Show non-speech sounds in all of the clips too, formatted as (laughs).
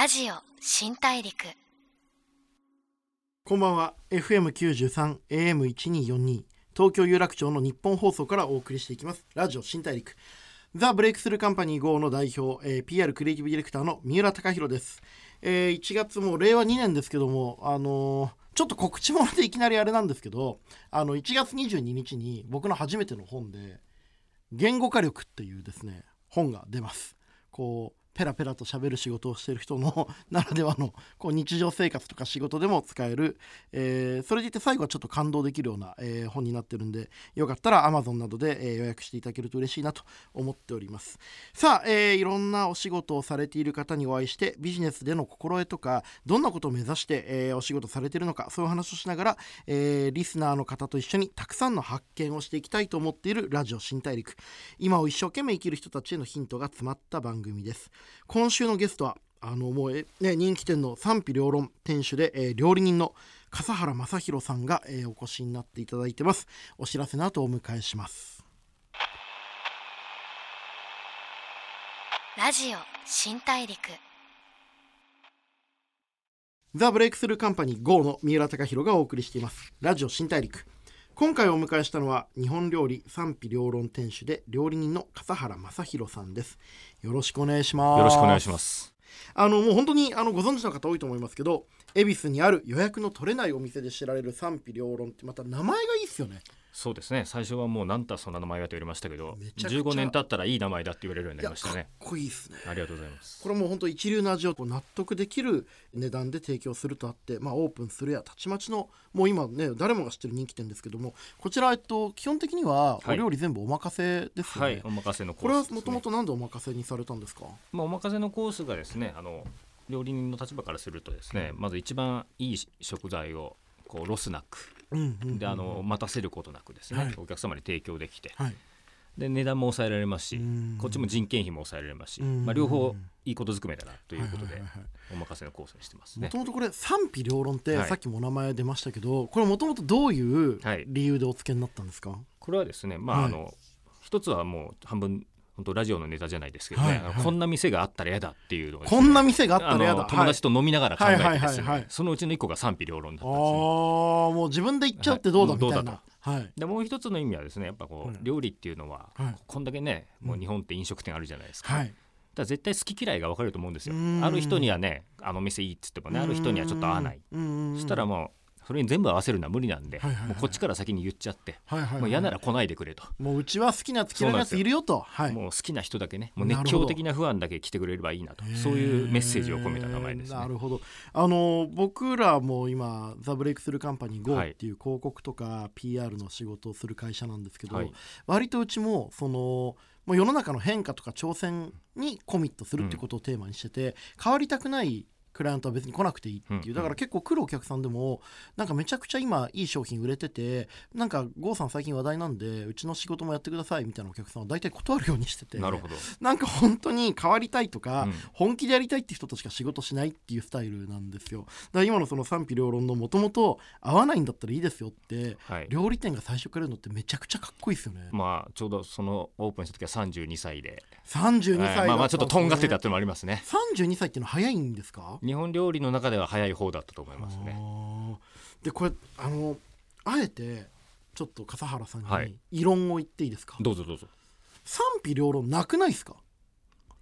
ラジオ新大陸。こんばんは。FM93 AM1242 東京有楽町の日本放送からお送りしていきます。ラジオ新大陸。ザ・ブレイクスルーカンパニー GO の代表、えー PR クリエイティブディレクターの三浦貴大です、えー1月も令和2年ですけどもあのーちょっと告知ものでいきなりあれなんですけどあの1月22日に僕の初めての本で「言語化力」っていうですね本が出ます。こうペラペラと喋る仕事をしている人の (laughs) ならではのこう日常生活とか仕事でも使える、えーそれでいて最後はちょっと感動できるような、えー本になってるんでよかったら Amazon などで、えー予約していただけると嬉しいなと思っております。さあ、えーいろんなお仕事をされている方にお会いしてビジネスでの心得とかどんなことを目指して、えーお仕事されているのかそういう話をしながら、えーリスナーの方と一緒にたくさんの発見をしていきたいと思っているラジオ新大陸。今を一生懸命生きる人たちへのヒントが詰まった番組です。今週のゲストはあのもうえ、ね、人気店の賛否両論店主で、えー料理人の笠原正宏さんが、えーお越しになっていただいてます。お知らせの後お迎えします。ラジオ新大陸。ザ・ブレイクスルーカンパニー GO の三浦貴大がお送りしています。ラジオ新大陸今回お迎えしたのは日本料理賛否両論店主で料理人の笠原正宏さんです。よろしくお願いします。よろしくお願いします。あのもう本当にあのご存知の方多いと思いますけど恵比寿にある予約の取れないお店で知られる賛否両論ってまた名前がいいっすよねそうですね。最初はもうなんたそんな名前がと言われましたけど、めちゃくちゃ15年経ったらいい名前だって言われるようになりましたね。こいいっすねありがとうございます。これもう本当一流の味を納得できる値段で提供するとあって、まあ、オープンするやたちまちのもう今ね誰もが知ってる人気店ですけどもこちら、えっと、基本的にはおはい料理全部お任せですよね、はい、お任せのコこれは。もともとなんでお任せにされたんですか？まあお任せのコースがですね、あの料理人の立場からするとですね、まず一番いい食材をこうロスなく、であの待たせることなくですね、はい。お客様に提供できて、はい。で値段も抑えられますしうん、こっちも人件費も抑えられますし、うん。まあ両方いいことずくめだなということでお任せのコースにしてますね。もと。もとこれ賛否両論ってはい。さっきもお名前出ましたけど、これもともとどういうはい。理由でお付けになったんですか、これはですねまあ、はい。あの一つはもう半分本当ラジオのネタじゃないですけどね、はいはい。こんな店があったら嫌だっていうのがね、こんな店があったら嫌だ友達と飲みながら考えてですね、そのうちの一個が賛否両論だったんああですね。もう自分で言っちゃうってどうだはいみたいな。どうだ、はい。でもう一つの意味はですねやっぱこう、はい料理っていうのは、はい。こんだけねもう日本って飲食店あるじゃないですか,、はい。絶対好き嫌いが分かると思うんですよ。うん。ある人にはねあの店いいっつってもねある人にはちょっと合わない。うん。そしたらもうそれに全部合わせるのは無理なんで、はいはいはい。もうこっちから先に言っちゃって、はいはいはい。もう嫌なら来ないでくれと。もううちは好きなやつ嫌いなやついるよと。はい。もう好きな人だけねもう熱狂的なファンだけ来てくれればいいなと。そういうメッセージを込めた名前ですね。なるほど。あの僕らも今「ザ・ブレイクスルーカンパニー GO」はい。っていう広告とか PR の仕事をする会社なんですけど、はい。割とうちもそのもう世の中の変化とか挑戦にコミットするってことをテーマにしてて、変わりたくないクライアントは別に来なくていいっていう、うん。だから結構来るお客さんでもなんかめちゃくちゃ今いい商品売れててなんか郷さん最近話題なんでうちの仕事もやってくださいみたいなお客さんは大体断るようにしてて。なるほど。なんか本当に変わりたいとか、うん。本気でやりたいって人としか仕事しないっていうスタイルなんですよ。だから今のその賛否両論のもともと合わないんだったらいいですよってはい。料理店が最初から言うのってめちゃくちゃかっこいいですよね、まあちょうどそのオープンした時は32歳で、32歳はい。まあまあちょっととんがってたっていうのもありますね。32歳っていうのは早いんですか？日本料理の中では早い方だったと思いますね。でこれあのあえてちょっと笠原さんはい。に異論を言っていいですか、どうぞどうぞ。賛否両論なくないですか？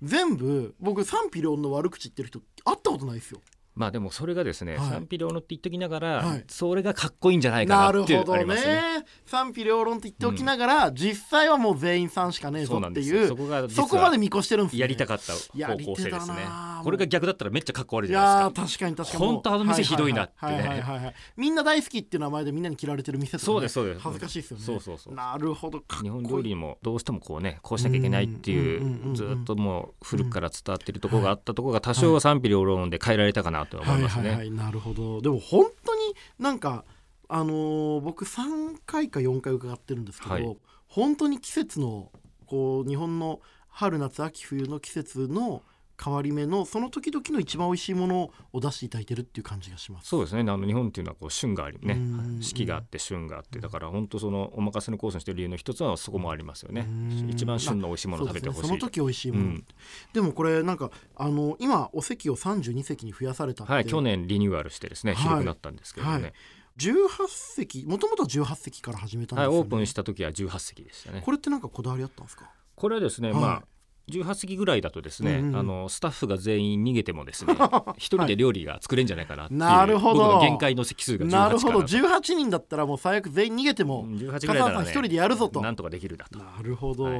全部僕賛否両論の悪口言ってる人会ったことないですよまあでもそれがですね、はい。賛否両論って言っときながら、はい。それがかっこいいんじゃないかななっていうるほどね。ありますね。賛否両論って言っておきながら、実際はもう全員さんしかねえぞっていうよ。そこそこまで見越してるんですね。やりたかったや方向性ですね。な。これが逆だったらめっちゃかっこ悪いいじゃないですか。やー確かに確かに。ほんとあの店ひどいなってね。みんな大好きっていう名前でみんなに嫌われてる店とか、ね、そうですそうです。恥ずかしいですよね。そうそうそう。なるほど日本料理にもどうしてもこうねこうしなきゃいけないっていうんうんうんうんうずっともう古くから伝わってるところがあったところが多少は賛否両論で変えられたかなとは思いますはいはいはね。いなるほどでも本当になんかあのー僕3回か4回伺ってるんですけど、はい本当に季節のこう日本の春夏秋冬の季節の変わり目のその時々の一番美味しいものを出していただいてるっていう感じがします。そうですね。あの日本っていうのはこう旬がありね。うん。四季があって旬があって。だから本当そのお任せのコースにしてる理由の一つはそこもありますよね。うん。一番旬の美味しいものを食べてほしいそね。その時美味しいもの、うん。でもこれなんかあの今お席を32席に増やされたって、はい去年リニューアルしてですねはい。広くなったんですけどね、はい。18席もともと18席から始めたんですよ、ね。はいオープンした時は18席でしたね。これってなんかこだわりあったんですか？これはですね、はい。まあ18席ぐらいだとですね、うんうんあのスタッフが全員逃げてもですね (laughs) 一人で料理が作れんじゃないかなっていう、なるほど。限界の席数が18かななるほど。と18人だったらもう最悪全員逃げても、18ぐらい笠ならね原さん一人でやるぞと。なんとかできるだと。なるほど、はい。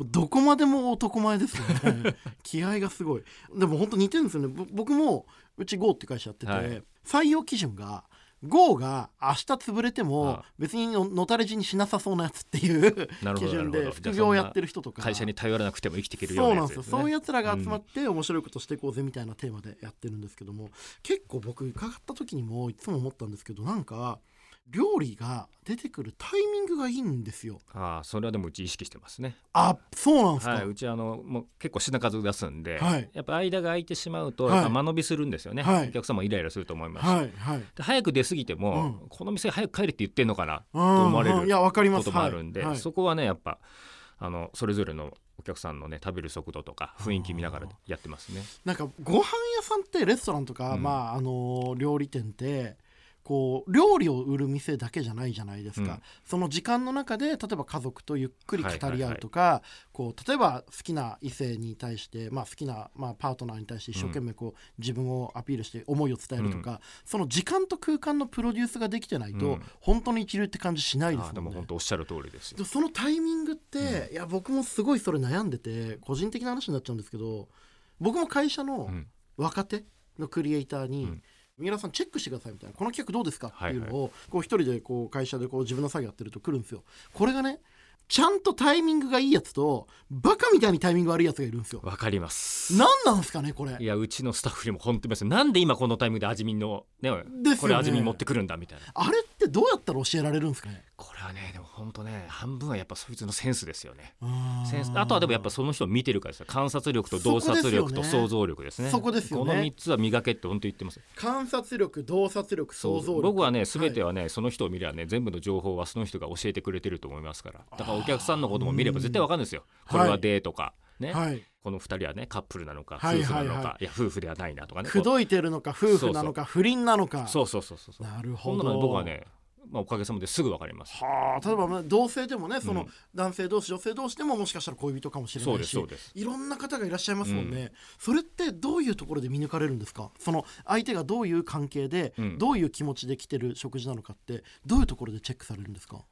どこまでも男前ですよね。(laughs) 気合がすごい。でも本当似てるんですよね。ぼ僕もうち GO って会社やってて、はい。採用基準が GO が明日潰れても別にののたれ死にしなさそうなやつっていう基準で副業をやってる人とか。会社に頼らなくても生きていけるようそうなやつですすねなんでよ。そういうやつらが集まって面白いことしていこうぜみたいなテーマでやってるんですけども結構僕伺った時にもいつも思ったんですけどなんか料理が出てくるタイミングがいいんですよ。ああそれはでもうち意識してますね。あそうなんですか、はい、うちあのもう結構品数出すんで、はい。やっぱ間が空いてしまうとはい。間延びするんですよね、はい。お客様もイライラすると思います。し、はいはい。で早く出過ぎても、うん。この店早く帰れって言ってんのかなとと思われるいやわかりますこともあるんで、そこはねやっぱあのそれぞれのお客さんのね食べる速度とか雰囲気見ながらやってますね。なんかご飯屋さんってレストランとか、うん。まああの料理店ってこう料理を売る店だけじゃないじゃないですか、うん。その時間の中で例えば家族とゆっくり語り合うとか、こう例えば好きな異性に対して、まあ、好きな、まあ、パートナーに対して一生懸命こう、自分をアピールして思いを伝えるとか、その時間と空間のプロデュースができてないと、うん。本当に一流って感じしないですもんね。本当おっしゃる通りですよ。でそのタイミングって、いや僕もすごいそれ悩んでて個人的な話になっちゃうんですけど僕も会社のうん。若手のクリエイターに、うん三浦さんチェックしてくださいみたいな。この企画どうですかっていうのはいをこう一人でこう会社でこう自分の作業やってると来るんですよ。これがねちゃんとタイミングがいいやつとバカみたいにタイミング悪いやつがいるんですよ。わかります。何なんですかねこれ。いやうちのスタッフにも本当にます。なんで今このタイミングで味見のねね。これ味見持ってくるんだみたいな。あれってどうやったら教えられるんですかね？これはねでも本当ね半分はやっぱそいつのセンスですよね。センス。あとはでもやっぱその人を見てるからですよ。観察力と洞察力と想像力ですね。そこですよね。この3つは磨けって本当言ってます。観察力洞察力想像力。僕はね全てははね、その人を見ればね全部の情報はその人が教えてくれてると思いますから。だからお客さんのことも見れば絶対わかるんですよ。これはデートか、ね、い、はい、この2人はねカップルなのかはい夫婦なのか、はいはいいや夫婦ではないなとかね。口説いてるのか夫婦なのか不倫なのか。そうそうそうそうそう。なるほど。ほんなの僕はね、まあ、おかげさまですぐわかります。はあ例えばまあ同性でもねそのうん男性同士女性同士でももしかしたら恋人かもしれないしいろんな方がいらっしゃいますもんね、それってどういうところで見抜かれるんですか？その相手がどういう関係で、うん。どういう気持ちで来てる食事なのかってどういうところでチェックされるんですか、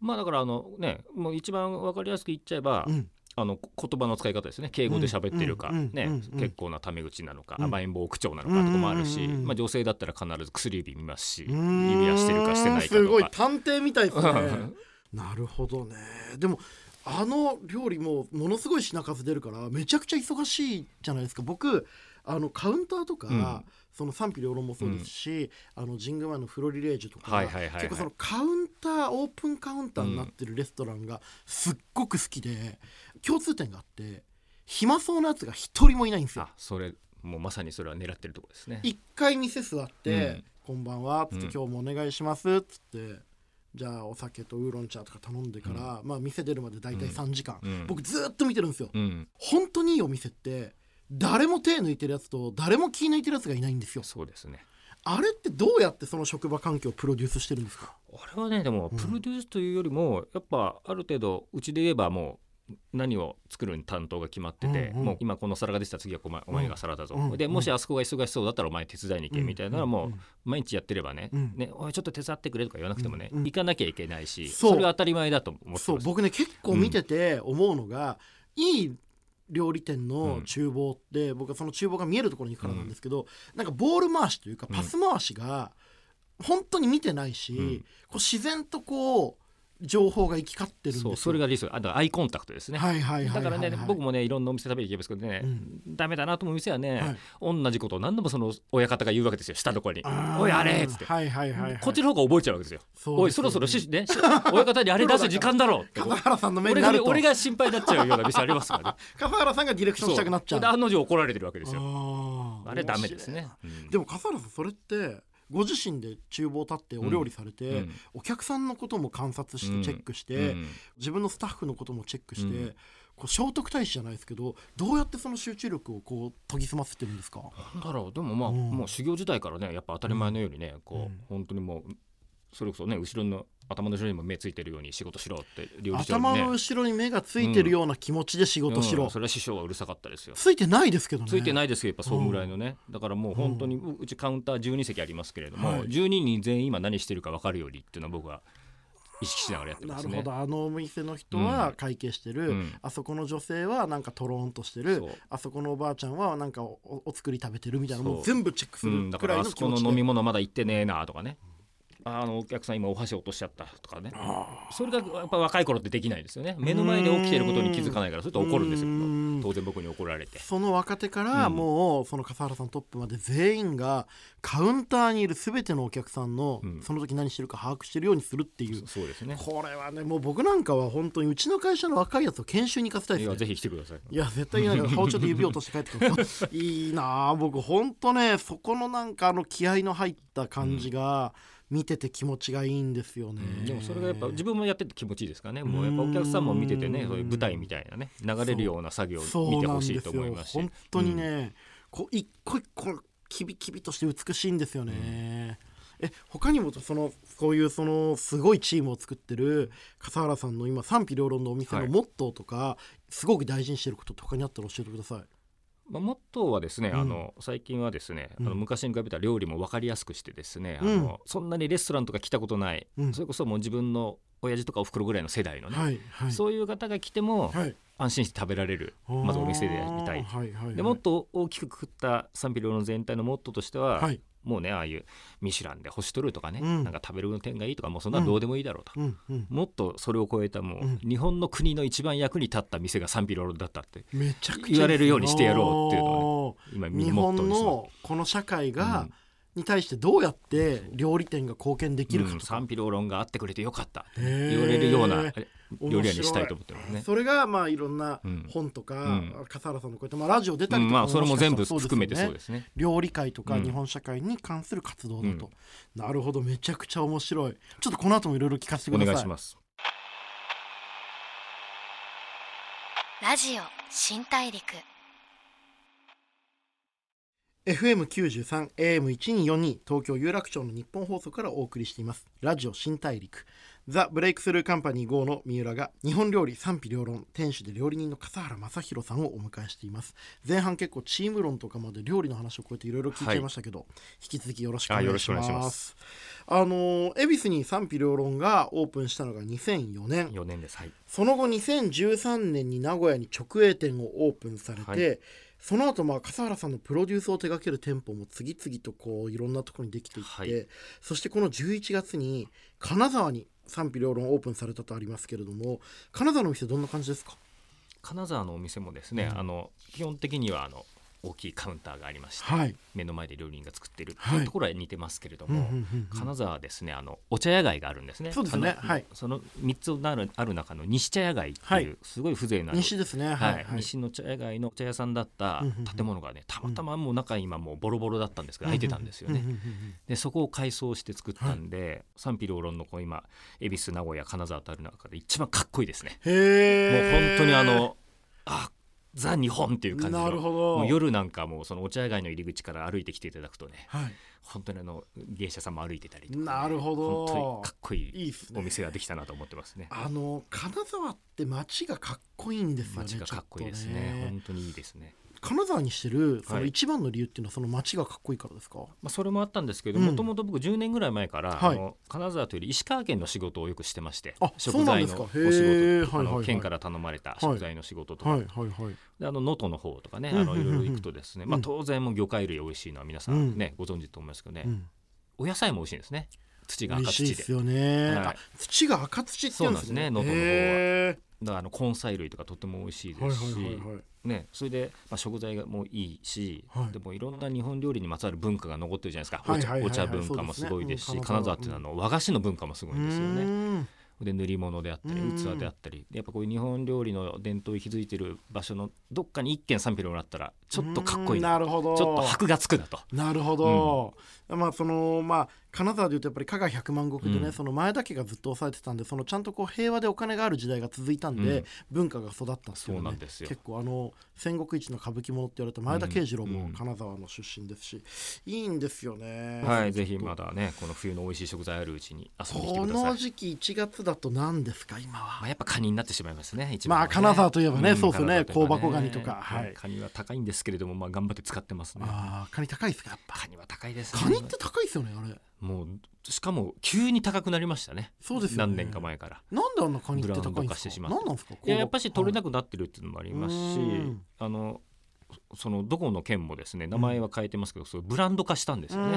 まあだからあのねもう一番わかりやすく言っちゃえば、うん、あのこ言葉の使い方ですね。敬語で喋ってるか、ね結構なタメ口なのか、うん。甘えん坊口調なのかとかもあるし、まあ、女性だったら必ず薬指見ますし指輪してるかしてないかすごいとか。探偵みたいですね。(laughs) なるほどね。でもあの料理もものすごい品数出るからめちゃくちゃ忙しいじゃないですか。僕あのカウンターとか、うんその賛否両論もそうですし、あの神宮前のフロリレージュとか、はいはいはいはい。結構そのカウンターオープンカウンターになってるレストランがすっごく好きで、共通点があって暇そうなやつが一人もいないんですよ。あ。それもうまさにそれは狙ってるところですね。一回店座ってうん「こんばんは」っつってうん「今日もお願いします」っつってじゃあお酒とウーロン茶とか頼んでから、まあ店出るまで大体3時間、うん。僕ずっと見てるんですよ、うん、本当にいいお店って誰も手抜いてるやつと誰も気抜いてるやつがいないんですよ。そうですね。あれってどうやってその職場環境をプロデュースしてるんですか？あれはねでもプロデュースというよりも、やっぱある程度うちで言えばもう何を作る担当が決まってて、うんうん。もう今この皿が出てたら次はお前お前が皿だぞ、うん。でもしあそこが忙しそうだったらお前手伝いに行けみたいなのはもう、うん。うん毎日やってればね,、うん。ねおいちょっと手伝ってくれとか言わなくてもね、うん。うん。行かなきゃいけないしそれが当たり前だと思ってます。そう僕ね結構見てて思うのが、いい料理店のうん。厨房って、僕はその厨房が見えるところに行くからなんですけど、なんかボール回しというかうん。パス回しが本当に見てないし、うん。こう自然とこう情報が行き交ってるんですよ。そうそれがリスク。あだからアイコンタクトですね、はいはいはいはいはい。だからね、僕もねいろんなお店食べに行きますけどね、うん。ダメだなと思う店はね、はい。同じことを何度もその親方が言うわけですよ下のところに。あー「おいあれ!」っつって、はいはいはいはい。こっちの方が覚えちゃうわけですよ。おいそろそろしねし親方にあれ出す時間だろうって。笠原さんの目に俺なるとが俺が心配になっちゃうような店ありますからね。笠原さんがディレクションしたくなっちゃう。そう。で案の定怒られてるわけですよ。あれダメですね。うん。でも笠原さんそれってご自身で厨房立ってお料理されて、うん。お客さんのことも観察してうん。チェックして、うん。自分のスタッフのこともチェックして、うん。こう聖徳太子じゃないですけどどうやってその集中力をこう研ぎ澄ませてるんですか？だろう。でもまあ、うん。もう修行時代からねやっぱ当たり前のようにね、こう、うん。本当にもうそれこそね後ろの頭の後ろにも目ついてるように仕事しろって料理長にね。頭の後ろに目がついてるような気持ちで仕事しろ、うんそれは師匠はうるさかったですよ。ついてないですけどね。ついてないですけどやっぱそんぐらいのね、だからもう本当にううちカウンター12席ありますけれども、はい。12人全員今何してるか分かるようにっていうのは僕は意識しながらやってますね。なるほど。あのお店の人は会計してる、うん。あそこの女性はなんかとろんとしてる。あそこのおばあちゃんはなんかおおお作り食べてるみたいなもう。全部チェックすうん、るくらいだからあそこの気持ちで、の飲み物まだ行ってねえなとかね、あのお客さん今お箸落としちゃったとかね。それがやっぱ若い頃ってできないですよね。目の前で起きてることに気づかないからそれと怒るんですよう。ん。当然僕に怒られて。その若手からうん。もうその笠原さんトップまで全員がカウンターにいる全てのお客さんのうん。その時何してるか把握してるようにするっていう、そうですね。これはねもう僕なんかは本当にうちの会社の若いやつを研修に行かせたいですね。いやぜひ来てください。いや絶対いないから包丁で指を落として帰ってくる (laughs) いいなあ僕本当ねそこのなんかあの気合の入った感じが見てて気持ちがいいんですよね、でもそれがやっぱ自分もやってて気持ちいいですかね。もうやっぱお客さんも見ててねうんそういう舞台みたいなね流れるような作業を見てほしいと思いますし。本当にね、こう一個一個キビキビとして美しいんですよね、え他にもそのこういうそのすごいチームを作ってる笠原さんの今賛否両論のお店はい。のモットーとか、すごく大事にしてることって他にあったら教えてくださいまあ、モットーはですね、うん。あの最近はですね、うん。あの昔に比べたら料理も分かりやすくしてですね、うん。あのそんなにレストランとか来たことない、うん。それこそもう自分の親父とかおふくろぐらいの世代のね、はいはい。そういう方が来てもはい。安心して食べられる、まずお店でやりたい。はいはいはい。でもっと大きくくくった賛否両論全体のモットーとしては、はいもうねああいうミシュランで星取るとかね、うん。なんか食べる点がいいとかもうそんなのどうでもいいだろうと、うんうん。もっとそれを超えたもう、うん。日本の国の一番役に立った店が賛否両論だったってめちゃくちゃ言われるようにしてやろうっていうのを今日本のこの社会が、うんに対してどうやって料理店が貢献できるかうんとか、賛否両論があってくれてよかった。へー。言われるような料理屋にしたいと思ってますね。それがまあいろんなうん。本とか、うん。笠原さんのこうやってまあラジオ出たりとかうんまあそれも全部含めてそうですね。料理界とかうん。日本社会に関する活動だと、なるほどめちゃくちゃ面白い。ちょっとこの後もいろいろ聞かせてくおださい。願いします。ラジオ新大陸 FM93 AM1242 東京有楽町の日本放送からお送りしています。ラジオ新大陸。ザ・ブレイクスルーカンパニー GO の三浦が日本料理賛否両論店主で料理人の笠原正宏さんをお迎えしています。前半結構チーム論とかまで料理の話をこうやっていろいろ聞いちゃいましたけど、引き続きよろしくお願いします。あの恵比寿に賛否両論がオープンしたのが2004年。4年です。はい。その後2013年に名古屋に直営店をオープンされて、はい。その後まあ笠原さんのプロデュースを手掛ける店舗も次々とこういろんなところにできていって、はい。そしてこの11月に金沢に賛否両論オープンされたとありますけれども金沢のお店どんな感じですか？金沢のお店もですね、うん。あの基本的にはあの大きいカウンターがありまして、はい。目の前で料理人が作っているってはい。いうところは似てますけれども、うんうんうんうん。金沢はですねあのお茶屋街があるんですね。そうですね。はい。その3つなるある中の西茶屋街ってはい。いうすごい風情のある、西ですね。はい、はい。はい。西の茶屋街のお茶屋さんだった建物がねたまたまもう中今もうボロボロだったんですけど空いてたんですよね。でそこを改装して作ったんで、賛否両論のこう今恵比寿名古屋金沢とある中で一番かっこいいですね。へもうえ本当にあのあザ日本っていう感じのなるほど。もう夜なんかもうそのお茶屋街の入り口から歩いてきていただくとねはい。本当にあの芸者さんも歩いてたりとかね、なるほど。本当にかっこいいお店ができたなと思ってますね。あの金沢って街がかっこいいんですよね街がかっこいいですね。ね。本当にいいですね。金沢にしてるそのはい。一番の理由っていうのはその街がかっこいいからですか、まあ、それもあったんですけどうん。もともと僕10年ぐらい前から、はい。あの金沢というより石川県の仕事をよくしてましてあ食材のお仕事県から頼まれた食材の仕事とか、はいはいはい。であの能登の方とかねいろいろ行くとですね、まあ、うん当然もう魚介類美味しいのは皆さんね、ご存知と思いますけどね、うん。お野菜も美味しいんですね。土が美赤土で。ですよね、はい。あ土が赤土って言うんですね。そうなんですね能登の方は。へだからあの根菜類とかとても美味しいですし、ね、それで、まあ、食材がもういいし、はい。でもいろんな日本料理にまつわる文化が残ってるじゃないですか、お茶文化もすごいですし金沢。っていうのはあの和菓子の文化もすごいんですようね。で塗り物であったりうん。器であったり。やっぱこういう日本料理の伝統に築いてる場所のどっかに一軒賛否もらったらちょっとかっこいいうんななるほど。ちょっと箔がつくなと。なるほど、まあそのまあ金沢でいうとやっぱり加賀百万石でね、うん。その前田家がずっと抑えてたんでそのちゃんとこう平和でお金がある時代が続いたんで、うん。文化が育ったっていうそうのねなんですよ。結構あの戦国一の歌舞伎者って言われた前田慶次郎もうん。金沢の出身ですし、いいんですよね。はい、ぜひまだねこの冬の美味しい食材あるうちに遊びに来てこください。の時期1月だと何ですか今まはあ、やっぱカニになってしまいますね。一まあ金沢といえばねそうですよね香箱ガニとか。はい。カニは高いんですけれども、まあ、頑張って使ってますね。あーカニ高いですかやっぱ。カニは高いですね。カニって高いですよねあれ。もうしかも急に高くなりましたね。そうですよね。何年か前から。なんであんなカニって高いんですか？化してしま何なんですか？いややっぱし取れなくくなってるっていうのもありますし、うん。あのそのどこの県もですね名前は変えてますけど、そうブランド化したんですよね。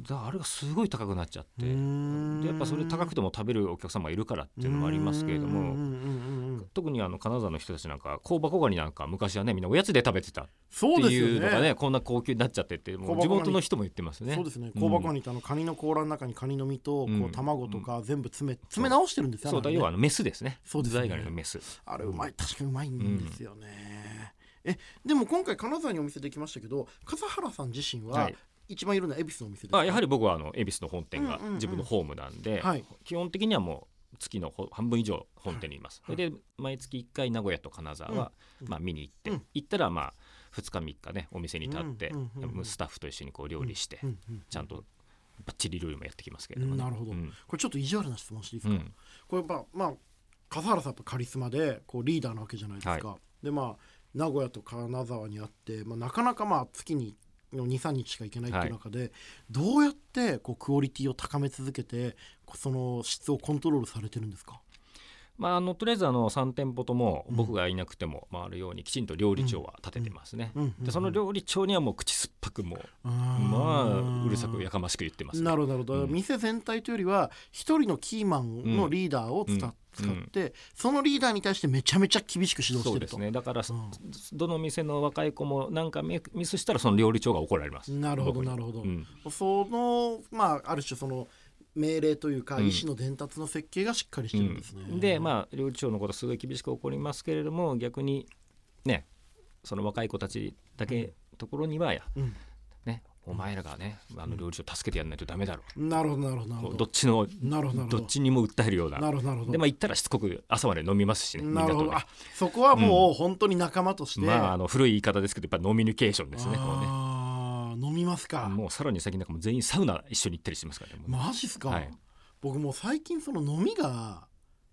ねだあれがすごい高くなっちゃって、ん。でやっぱそれ高くても食べるお客様がいるからっていうのもありますけれども。特にあの金沢の人たちなんか香箱ガニなんか昔はねみんなおやつで食べてたっていうのがねね。こんな高級になっちゃってってもう地元の人も言ってますね。そうですね。うん香箱ガニってあのカニの甲羅の中にカニの身とこう卵とか全部詰め詰め直してるんですよそうだ要はあのメスですね。そうですね。ガニのメス。あれうまい。確かにうまいんですよね。えでも今回金沢にお店できましたけど笠原さん自身ははい一番いるのは恵比寿のお店ですか？あやはり僕はあの恵比寿の本店が自分のホームなんで、はい。基本的にはもう月のほ半分以上本店にいます、それで毎月1回名古屋と金沢は、うん。まあ、見に行って、うん。行ったらまあ2日3日ねお店に立って、うんスタッフと一緒にこう料理して、ちゃんとバッチリ料理もやってきますけれども、ね。なるほど。うん。これちょっと意地悪な質問していいですか？うん。これやっぱまあ笠原さんやっぱカリスマでこうリーダーなわけじゃないですか、でまあ名古屋と金沢にあって、まあ、なかなかまあ月に23日しか行けないっていう中で、どうやってこうクオリティを高め続けてその質をコントロールされてるんですか？まあ、あのとりあえずあの3店舗とも僕がいなくても回るようにきちんと料理長は立ててますね、うん。うん。うんでその料理長にはもう口酸っぱくもうあまあーうるさくやかましく言ってますね。なるほどなるほど、うん。店全体というよりは一人のキーマンのリーダーを使,、うん。使ってそのリーダーに対してめちゃめちゃ厳しく指導しそてると。うですね。だから、うん。どの店の若い子もなんかミミスしたらその料理長が怒られます。なるほどなるほど、うん。そのまあある種その命令というか、うん。意思の伝達の設計がしっかりしてるんですね、うん。でまあ料理長のことすごい厳しく怒りますけれども逆にねその若い子たちだけところにはや、うん。ねお前らがねあの料理長助けてやらないとダメだろなるほどなるほどなるほど。どっちのなるほどっちにも訴えるような。なるほどでまあ行ったらしつこく朝まで飲みますしねなるほど。あそこはもう本当に仲間として、まああの古い言い方ですけどやっぱノミニケーションですねこうね飲みますか。もうさらに先なんかもう全員サウナ一緒に行ったりしてますからねマジっすか、はい。僕もう最近その飲みが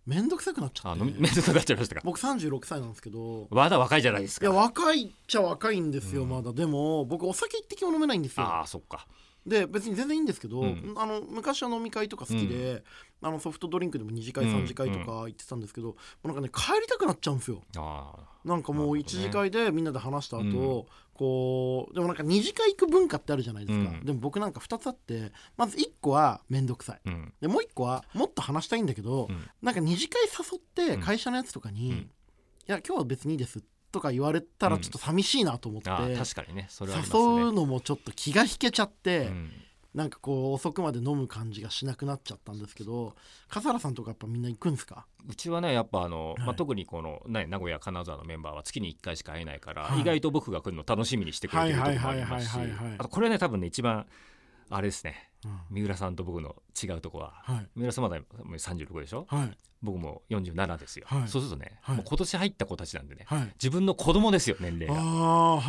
めんどくさくなっちゃって。面倒 (laughs) くなっちゃいましたか。僕36歳なんですけど。まだ若いじゃないですいやか若いっちゃ若いんですよ、うんまだ。でも僕お酒一滴も飲めないんですよ。ああそっかで別に全然いいんですけど、うん。あの昔は飲み会とか好きで、あのソフトドリンクでも2次会うん3次会とか行ってたんですけど、もうなんかね帰りたくなっちゃうんですよ。なんかもうなるほどね。1次会でみんなで話した後、うん。こうでもなんか2次会行く文化ってあるじゃないですか、うん。でも僕なんか2つあってまず1個は面倒くさい。うん。でもう1個はもっと話したいんだけど、うん。なんか2次会誘ってうん会社のやつとかに「うん。いや今日は別にいいです」とか言われたらちょっと寂しいなと思って、確かにね。それはあります誘ね。うのもちょっと気が引けちゃって、うん。なんかこう遅くまで飲む感じがしなくなっちゃったんですけど笠原さんとかやっぱみんな行くんですか？うちはねやっぱあの、はい。まあ、特にこの、ね、名古屋金沢のメンバーは月に1回しか会えないから、はい。意外と僕が来るの楽しみにしてくれてるところもありますしこれね多分ね一番あれですね。うん三浦さんと僕の違うとこは。はい。三浦さんまだもう36でしょ？はい。僕も47ですよ、はい。そうするとね、今年入った子たちなんでねはい。自分の子供ですよ年齢が、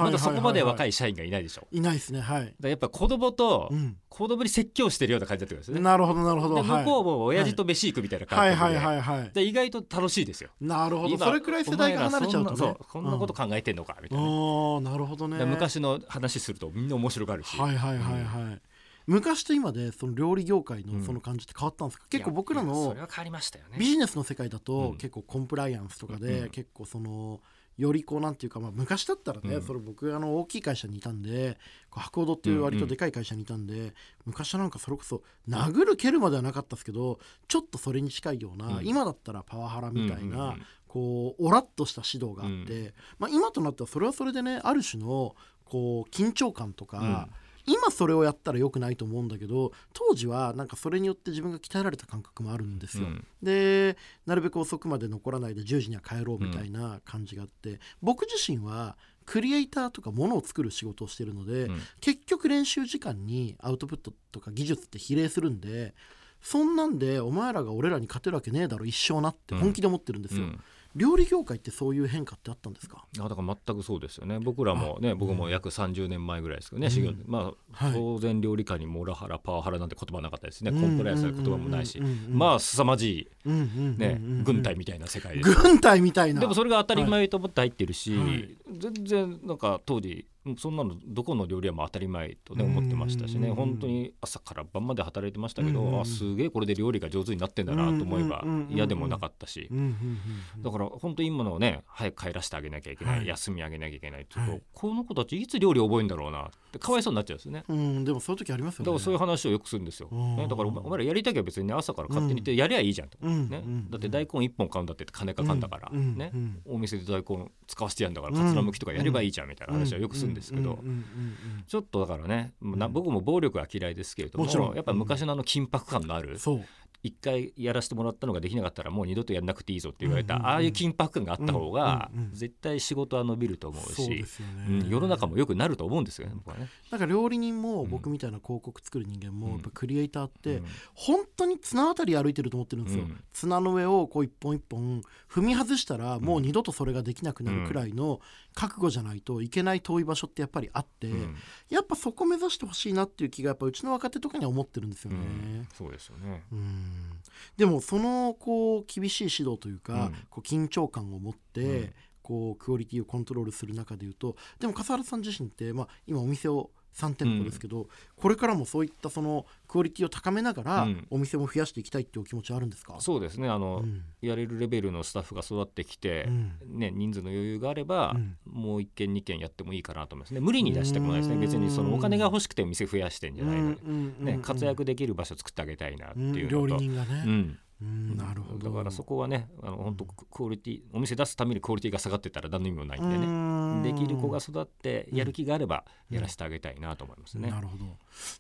まだそこまで若いい社員がいないでしょ、いないですねはい、らやっぱ子供とうん、子供に説教してるような感じだったんですよねなるほどなるほどで向こうはも親父と飯行くみたいな感はい覚で、はいはいはい。で意外と楽しいですよ。なるほど。今それくらい世代が離れちゃうとね。そんなそうこんなこと考えてんのかみたいな、うんああなるほどね。で昔の話するとみんな面白がるし、はいはいはいはい、昔と今でその料理業界うん。のその感じって変わったんですか、結構僕らのいやそれは変わりましたよね。ビジネスの世界だとうん。結構コンプライアンスとかでうん。結構そのよりこうなんていうか、まあ、昔だったらね、うん。それ僕あの大きい会社にいたんでこう博報っていう割とでかい会社にいたんで、昔はなんかそれこそ殴る蹴るまではなかったですけどちょっとそれに近いような、うん。今だったらパワハラみたいな、うんうんうん。こうオラッとした指導があって、まあ、今となってはそれはそれでねある種のこう緊張感とか、今それをやったら良くないと思うんだけど当時はなんかそれによって自分が鍛えられた感覚もあるんですよ。うん。でなるべく遅くまで残らないで10時には帰ろうみたいな感じがあって、僕自身はクリエイターとかものを作る仕事をしてるので、うん。結局練習時間にアウトプットとか技術って比例するんでそんなんでお前らが俺らに勝てるわけねえだろ一生なって本気で思ってるんですよ、うん。料理業界ってそういう変化ってあったんですか？あだから全くそうですよね。僕らもね僕も約30年前ぐらいですけどね、修行まあ、はい。当然料理界にモラハラパワハラなんて言葉なかったですね、うんコンプライアンスの言葉もないし、うんうんうんうん。まあ凄まじうんうんうんうんい、ね軍隊みたいな世界です軍隊みたいな。でもそれが当たり前と思って入ってるし、はい。全然なんか当時そんなのどこの料理屋も当たり前とねうん思ってましたしね。うん本当に朝から晩まで働いてましたけど、うんあすげえこれで料理が上手になってんだなと思えば嫌でもなかったし、だから本当今のね早く帰らせてあげなきゃいけない、はい。休みあげなきゃいけないっていうと、はい。この子たちいつ料理覚えるんだろうなってかわいそうになっちゃうんですよね。うん、でもそういう時ありますよね。だからそういう話をよくするんですよ。うん。ね、だからお前らやりたきゃ別にね朝から勝手に言ってやりゃいいじゃんと。うん。ね？うん。だって大根1本買うんだって金かかんだから、うん。ねうん。お店で大根使わせてやるんだからかつらむきとかやればいいじゃんみたいな話はよくするんですけど、うんうんうんうんちょっとだからねな僕も暴力は嫌いですけれどももやっぱ昔のあの緊迫感のある。一回やらせてもらったのができなかったらもう二度とやんなくていいぞって言われた、ああいう緊迫感があった方が絶対仕事は伸びると思うし、世の中も良くなると思うんですよね僕はね。なんか料理人もうん僕みたいな広告作る人間も、うん。やっぱクリエイターって、うん。本当に綱渡り歩いてると思ってるんですよ、うん。綱の上をこう一本一本踏み外したらもう二度とそれができなくなるくらいの覚悟じゃないといけない遠い場所ってやっぱりあって、うん。やっぱそこ目指してほしいなっていう気がやっぱうちの若手とかには思ってるんですよね。うん。そうですよね。うん。でもそのこう厳しい指導というか、うん。こう緊張感を持って、うん。こうクオリティをコントロールする中でいうとでも笠原さん自身って、まあ、今お店を3店舗ですけど、これからもそういったそのクオリティを高めながら、うん。お店も増やしていきたいっていうお気持ちはあるんですか？そうですね。あの、うん。やれるレベルのスタッフが育ってきて、うん。ね、人数の余裕があれば、うん。もう1軒2軒やってもいいかなと思いますね。無理に出してもないですね。別にそのお金が欲しくて店増やしてんじゃないのね、活躍できる場所作ってあげたいなってうんいう料理のと。人がね、うんうんなるほど。だからそこはねあの本当クオリティお店出すためにクオリティが下がってたら何の意味もないんでね。うん。できる子が育ってやる気があればやらせてあげたいなと思いますね。なるほど。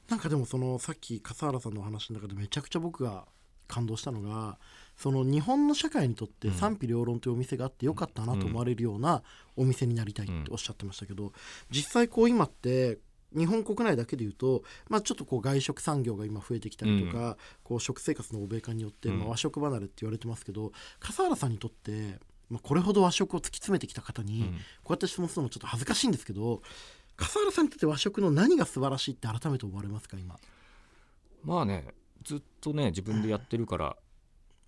なんかでもそのさっき笠原さんのお話の中でめちゃくちゃ僕が感動したのがその日本の社会にとってうん。賛否両論というお店があってよかったなと思われるようなお店になりたいっておっしゃってましたけど実際こう今って日本国内だけでいうと、まあ、ちょっとこう外食産業が今増えてきたりとか、こう食生活の欧米化によって、うん。まあ、和食離れって言われてますけど笠原さんにとって、まあ、これほど和食を突き詰めてきた方に、うん。こうやって質問するのもちょっと恥ずかしいんですけど笠原さんにとって和食の何が素晴らしいって改めて思われますか今？まあねずっとね自分でやってるから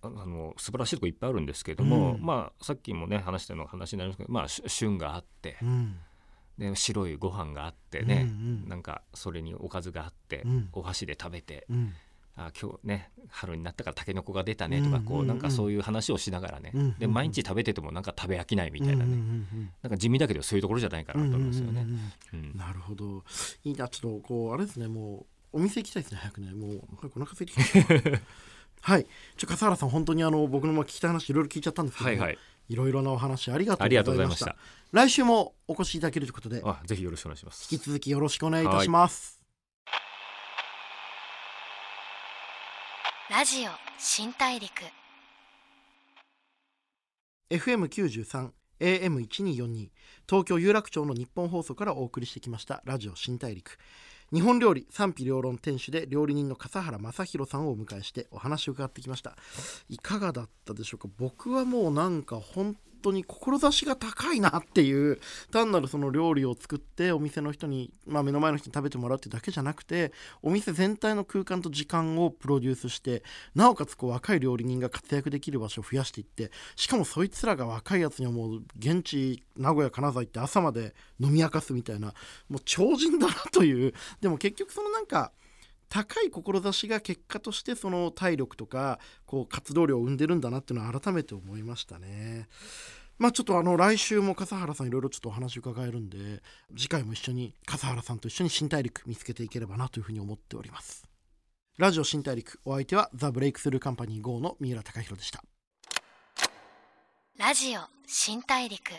ああの素晴らしいとこいっぱいあるんですけども、うん。まあさっきもね話したの話になりますけどまあし旬があってうんで白いご飯があってね、うんうん。なんかそれにおかずがあって、うん。お箸で食べて、うん。あ今日ね春になったからたけのこが出たねとか、うんうんうん。こうなんかそういう話をしながらね、うんうんうん。で毎日食べててもなんか食べ飽きないみたいなね、うんうんなんか地味だけどそういうところじゃないかうんうんなと思いますよね。うん。うんうんなるほど。いいなちょっとこうあれですねもうお店行きたいですね早くね。もう早くお腹空いてきた。(laughs) はい。ちょ笠原さん本当にあの僕のも聞きたい話いろいろ聞いちゃったんですけど。も、はいはいいろいろなお話ありがとうございました。来週もお越しいただけるということであぜひよろしくお願いします。引き続きよろしくお願いいたします、ラジオ新大陸。FM93 AM1242 東京有楽町の日本放送からお送りしてきましたラジオ新大陸日本料理賛否両論店主で料理人の笠原正宏さんをお迎えしてお話を伺ってきました。いかがだったでしょうか？僕はもうなんか本当に志が高いなっていう単なるその料理を作ってお店の人に、まあ、目の前の人に食べてもらうってだけじゃなくてお店全体の空間と時間をプロデュースしてなおかつこう若い料理人が活躍できる場所を増やしていってしかもそいつらが若いやつにはもう現地名古屋金沢行って朝まで飲み明かすみたいなもう超人だなという。でも結局そのなんか高い志が結果としてその体力とかこう活動量を生んでるんだなっていうのは改めて思いましたね。まあちょっとあの来週も笠原さんいろいろちょっとお話伺えるんで次回も一緒に笠原さんと一緒に新大陸見つけていければなというふうに思っております。ラジオ新大陸お相手はザ・ブレイクスルーカンパニー GO の三浦貴弘でした。ラジオ新大陸